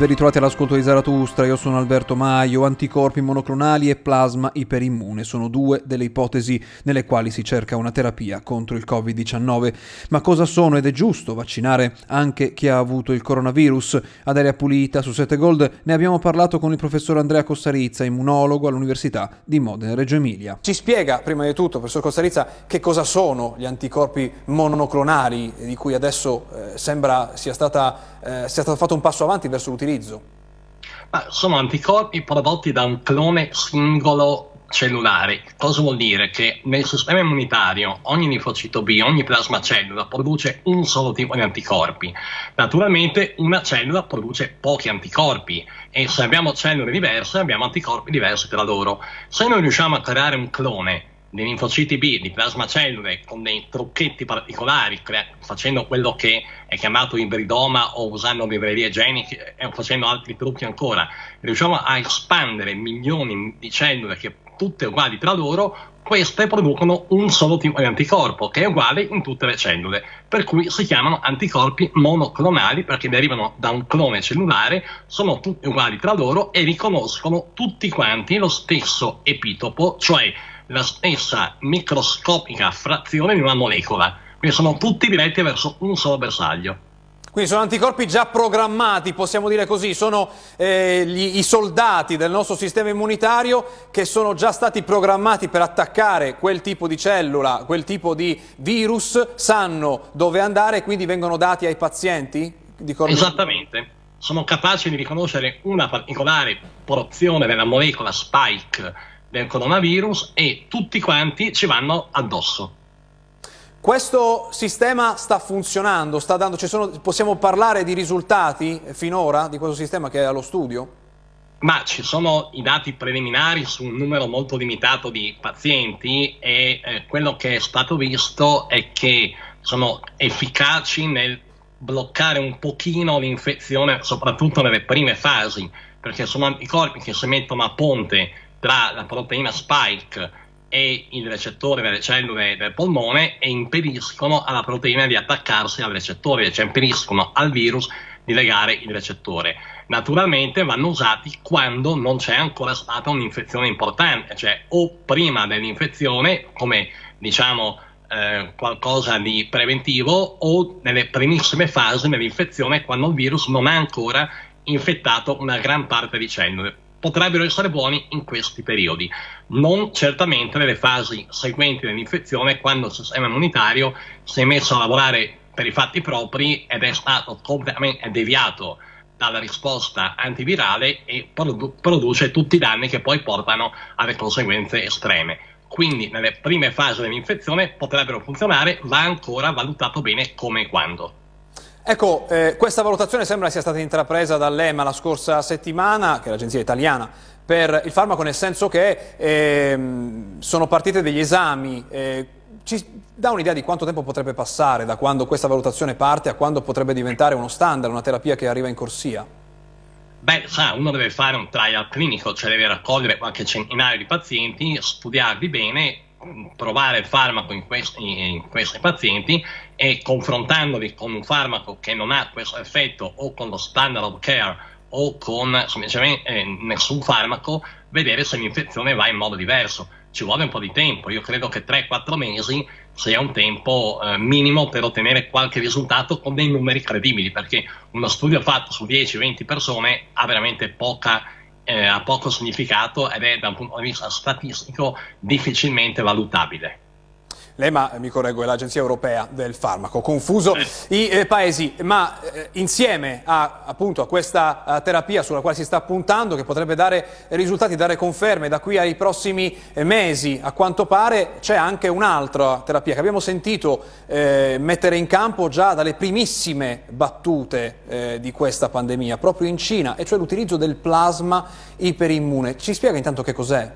Ben ritrovati all'ascolto di Zaratustra, io sono Alberto Maio, anticorpi monoclonali e plasma iperimmune sono due delle ipotesi nelle quali si cerca una terapia contro il Covid-19. Ma cosa sono ed è giusto vaccinare anche chi ha avuto il coronavirus? Ad aria pulita su 7 Gold ne abbiamo parlato con il professor Andrea Costarizza, immunologo all'Università di Modena Reggio Emilia. Ci spiega prima di tutto, professor Costarizza, che cosa sono gli anticorpi monoclonali di cui adesso eh, sembra sia, stata, eh, sia stato fatto un passo avanti verso l'utilizzo? Ma sono anticorpi prodotti da un clone singolo cellulare. Cosa vuol dire? Che nel sistema immunitario ogni linfocito B, ogni plasma cellula produce un solo tipo di anticorpi. Naturalmente una cellula produce pochi anticorpi e se abbiamo cellule diverse abbiamo anticorpi diversi tra loro. Se noi riusciamo a creare un clone dei linfociti B, di plasmacellule con dei trucchetti particolari, crea- facendo quello che è chiamato ibridoma o usando librerie geniche e facendo altri trucchi ancora, riusciamo a espandere milioni di cellule che tutte uguali tra loro, queste producono un solo tipo di anticorpo che è uguale in tutte le cellule, per cui si chiamano anticorpi monoclonali perché derivano da un clone cellulare, sono tutti uguali tra loro e riconoscono tutti quanti lo stesso epitopo, cioè la stessa microscopica frazione di una molecola. Quindi sono tutti diretti verso un solo bersaglio. Quindi sono anticorpi già programmati, possiamo dire così, sono eh, gli, i soldati del nostro sistema immunitario che sono già stati programmati per attaccare quel tipo di cellula, quel tipo di virus, sanno dove andare e quindi vengono dati ai pazienti? Esattamente, sono capaci di riconoscere una particolare porzione della molecola spike del coronavirus e tutti quanti ci vanno addosso. Questo sistema sta funzionando, sta dando, sono, possiamo parlare di risultati finora di questo sistema che è allo studio? Ma ci sono i dati preliminari su un numero molto limitato di pazienti e eh, quello che è stato visto è che sono efficaci nel bloccare un pochino l'infezione, soprattutto nelle prime fasi, perché sono anticorpi che si mettono a ponte tra la proteina spike e il recettore delle cellule del polmone e impediscono alla proteina di attaccarsi al recettore, cioè impediscono al virus di legare il recettore. Naturalmente vanno usati quando non c'è ancora stata un'infezione importante, cioè o prima dell'infezione, come diciamo eh, qualcosa di preventivo, o nelle primissime fasi dell'infezione, quando il virus non ha ancora infettato una gran parte di cellule potrebbero essere buoni in questi periodi, non certamente nelle fasi seguenti dell'infezione quando il sistema immunitario si è messo a lavorare per i fatti propri ed è stato completamente deviato dalla risposta antivirale e produ- produce tutti i danni che poi portano alle conseguenze estreme. Quindi nelle prime fasi dell'infezione potrebbero funzionare, va ancora valutato bene come e quando. Ecco, eh, questa valutazione sembra sia stata intrapresa dall'EMA la scorsa settimana, che è l'agenzia italiana, per il farmaco, nel senso che eh, sono partite degli esami. Eh, ci dà un'idea di quanto tempo potrebbe passare da quando questa valutazione parte a quando potrebbe diventare uno standard, una terapia che arriva in corsia? Beh, sa, uno deve fare un trial clinico, cioè deve raccogliere qualche centinaio di pazienti, studiarli bene provare il farmaco in questi, in questi, pazienti e confrontandoli con un farmaco che non ha questo effetto o con lo standard of care o con semplicemente eh, nessun farmaco, vedere se l'infezione va in modo diverso. Ci vuole un po' di tempo, io credo che 3-4 mesi sia un tempo eh, minimo per ottenere qualche risultato con dei numeri credibili, perché uno studio fatto su 10-20 persone ha veramente poca eh, ha poco significato ed è da un punto di vista statistico difficilmente valutabile. L'EMA, mi correggo, è l'Agenzia Europea del Farmaco. Confuso eh. i eh, paesi, ma eh, insieme a, appunto, a questa a terapia sulla quale si sta puntando, che potrebbe dare risultati, dare conferme da qui ai prossimi eh, mesi, a quanto pare c'è anche un'altra terapia che abbiamo sentito eh, mettere in campo già dalle primissime battute eh, di questa pandemia, proprio in Cina, e cioè l'utilizzo del plasma iperimmune. Ci spiega intanto che cos'è?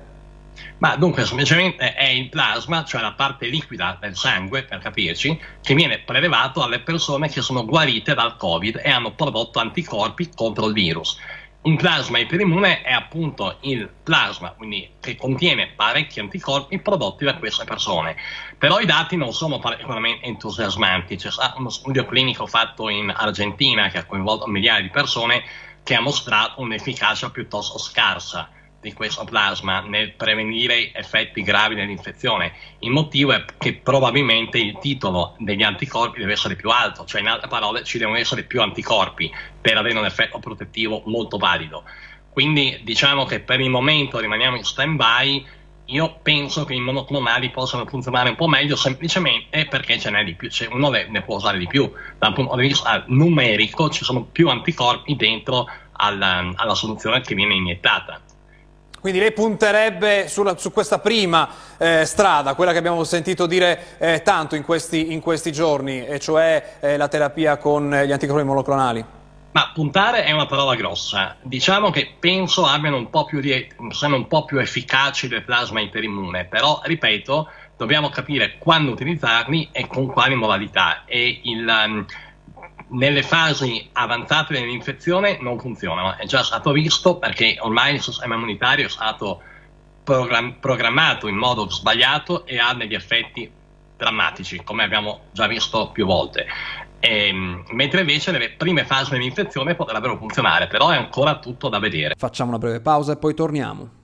Ma dunque semplicemente è il plasma, cioè la parte liquida del sangue, per capirci, che viene prelevato alle persone che sono guarite dal Covid e hanno prodotto anticorpi contro il virus. Un plasma iperimmune è appunto il plasma, quindi che contiene parecchi anticorpi prodotti da queste persone. Però i dati non sono particolarmente entusiasmanti. C'è stato uno studio clinico fatto in Argentina che ha coinvolto migliaia di persone che ha mostrato un'efficacia piuttosto scarsa di questo plasma nel prevenire effetti gravi dell'infezione. Il motivo è che probabilmente il titolo degli anticorpi deve essere più alto, cioè in altre parole ci devono essere più anticorpi per avere un effetto protettivo molto valido. Quindi diciamo che per il momento rimaniamo in stand-by. Io penso che i monoclonali possano funzionare un po' meglio semplicemente perché ce n'è di più, cioè uno ne può usare di più. Dal punto di vista numerico ci sono più anticorpi dentro alla, alla soluzione che viene iniettata. Quindi lei punterebbe sulla, su questa prima eh, strada, quella che abbiamo sentito dire eh, tanto in questi, in questi, giorni, e cioè eh, la terapia con gli anticorpi monoclonali? Ma puntare è una parola grossa. Diciamo che penso abbiano un po' più, siano un po' più efficaci del plasma interimmune, però ripeto, dobbiamo capire quando utilizzarli e con quali modalità. E il, nelle fasi avanzate dell'infezione non funzionano, è già stato visto perché ormai il sistema immunitario è stato program- programmato in modo sbagliato e ha degli effetti drammatici, come abbiamo già visto più volte. E, ehm, mentre invece nelle prime fasi dell'infezione potrebbero funzionare, però è ancora tutto da vedere. Facciamo una breve pausa e poi torniamo.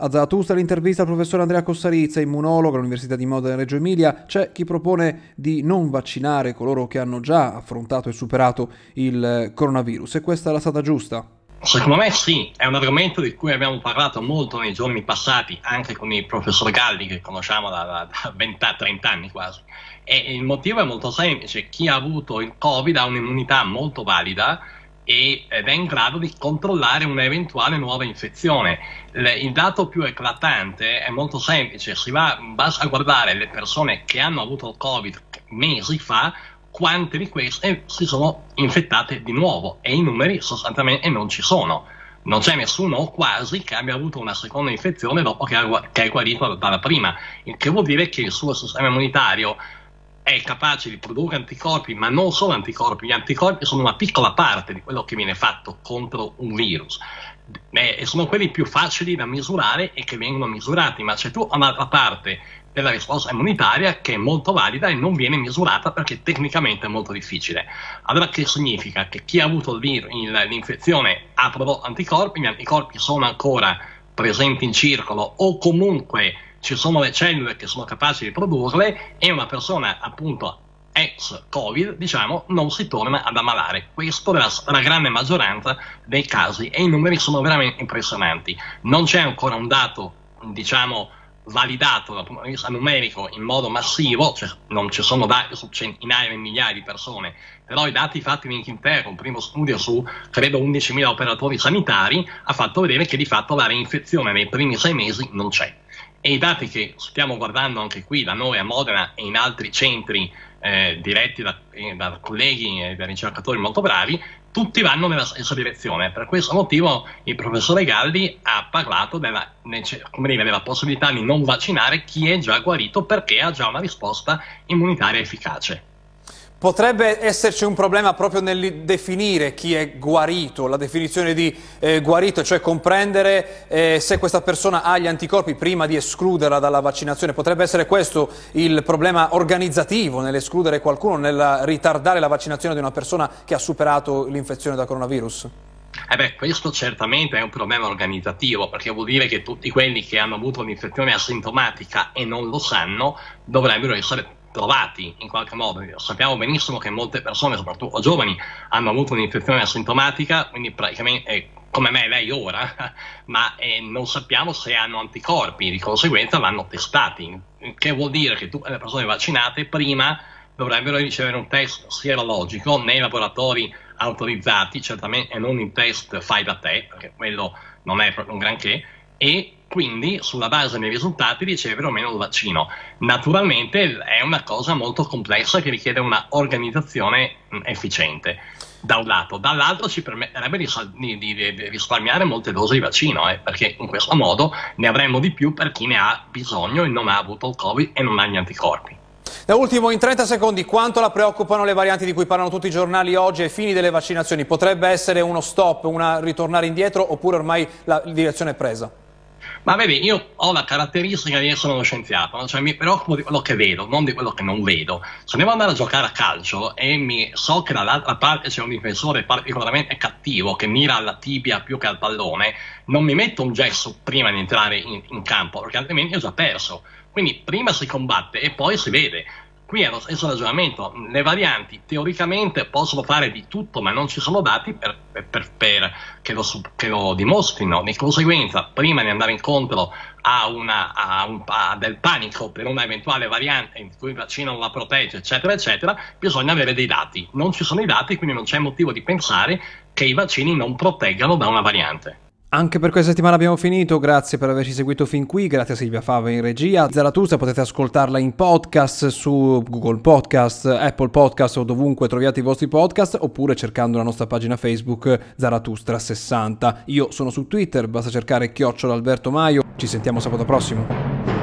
A Zaratustra l'intervista al professor Andrea Cossarizza, immunologo all'Università di Modena Reggio Emilia, c'è chi propone di non vaccinare coloro che hanno già affrontato e superato il coronavirus e questa è la strada giusta? Secondo me sì, è un argomento di cui abbiamo parlato molto nei giorni passati, anche con il professor Galli che conosciamo da, da 20-30 anni quasi. E il motivo è molto semplice, chi ha avuto il Covid ha un'immunità molto valida ed è in grado di controllare un'eventuale nuova infezione. Il dato più eclatante è molto semplice, si va, basta guardare le persone che hanno avuto il Covid mesi fa, quante di queste si sono infettate di nuovo e i numeri sostanzialmente non ci sono. Non c'è nessuno quasi che abbia avuto una seconda infezione dopo che, è guarito dalla prima, il che vuol dire che il suo sistema immunitario è capace di produrre anticorpi, ma non solo anticorpi, gli anticorpi sono una piccola parte di quello che viene fatto contro un virus e sono quelli più facili da misurare e che vengono misurati, ma c'è tutta un'altra parte della risposta immunitaria che è molto valida e non viene misurata perché tecnicamente è molto difficile. Allora che significa? Che chi ha avuto il virus, l'infezione ha prodotto anticorpi, gli anticorpi sono ancora presenti in circolo o comunque ci sono le cellule che sono capaci di produrle e una persona appunto ex Covid, diciamo, non si torna ad ammalare. Questo è la grande maggioranza dei casi e i numeri sono veramente impressionanti. Non c'è ancora un dato, diciamo, validato dal punto di vista numerico in modo massivo, cioè non ci sono dati su centinaia di migliaia di persone, però i dati fatti in Inghilterra, un primo studio su credo 11.000 operatori sanitari, ha fatto vedere che di fatto la reinfezione nei primi sei mesi non c'è e i dati che stiamo guardando anche qui da noi a Modena e in altri centri eh, diretti da, eh, da, colleghi e da ricercatori molto bravi, tutti vanno nella stessa direzione. Per questo motivo il professore Galli ha parlato della, dire, della possibilità di non vaccinare chi è già guarito perché ha già una risposta immunitaria efficace. Potrebbe esserci un problema proprio nel definire chi è guarito, la definizione di eh, guarito, cioè comprendere eh, se questa persona ha gli anticorpi prima di escluderla dalla vaccinazione. Potrebbe essere questo il problema organizzativo nell'escludere qualcuno, nel ritardare la vaccinazione di una persona che ha superato l'infezione da coronavirus? Eh beh, questo certamente è un problema organizzativo, perché vuol dire che tutti quelli che hanno avuto un'infezione asintomatica e non lo sanno dovrebbero essere trovati in qualche modo. Sappiamo benissimo che molte persone, soprattutto giovani, hanno avuto un'infezione asintomatica, quindi praticamente eh, come me lei ora, ma eh, non sappiamo se hanno anticorpi, di conseguenza vanno testati, che vuol dire che tutte le persone vaccinate prima dovrebbero ricevere un test sierologico nei laboratori autorizzati, certamente e non in test fai da te, perché quello non è proprio un granché, e quindi sulla base dei risultati ricevere o meno il vaccino. Naturalmente è una cosa molto complessa che richiede una organizzazione mm, efficiente. Da un lato, dall'altro ci permetterebbe di, di, di, risparmiare molte dosi di vaccino, eh, perché in questo modo ne avremo di più per chi ne ha bisogno e non ha avuto il Covid e non ha gli anticorpi. Da ultimo, in 30 secondi, quanto la preoccupano le varianti di cui parlano tutti i giornali oggi ai fini delle vaccinazioni? Potrebbe essere uno stop, una ritornare indietro oppure ormai la direzione è presa? Ma vedi, io ho la caratteristica di essere uno scienziato, cioè mi preoccupo di quello che vedo, non di quello che non vedo. Se devo andare a giocare a calcio e mi, so che dall'altra parte c'è un difensore particolarmente cattivo che mira alla tibia più che al pallone, non mi metto un gesso prima di entrare in, in campo, perché altrimenti ho già perso. Quindi prima si combatte e poi si vede. Qui è lo stesso ragionamento, le varianti teoricamente possono fare di tutto, ma non ci sono dati per, per, per, che, lo, che, lo, dimostrino. Di conseguenza, prima di andare incontro a, una, a, un, a, del panico per una eventuale variante in cui il vaccino non la protegge, eccetera, eccetera, bisogna avere dei dati. Non ci sono i dati, quindi non c'è motivo di pensare che i vaccini non proteggano da una variante. Anche per questa settimana abbiamo finito, grazie per averci seguito fin qui, grazie a Silvia Fava in regia. Zaratustra potete ascoltarla in podcast su Google Podcast, Apple Podcast o dovunque troviate i vostri podcast oppure cercando la nostra pagina Facebook Zaratustra60. Io sono su Twitter, basta cercare chiocciola Alberto Maio. Ci sentiamo sabato prossimo.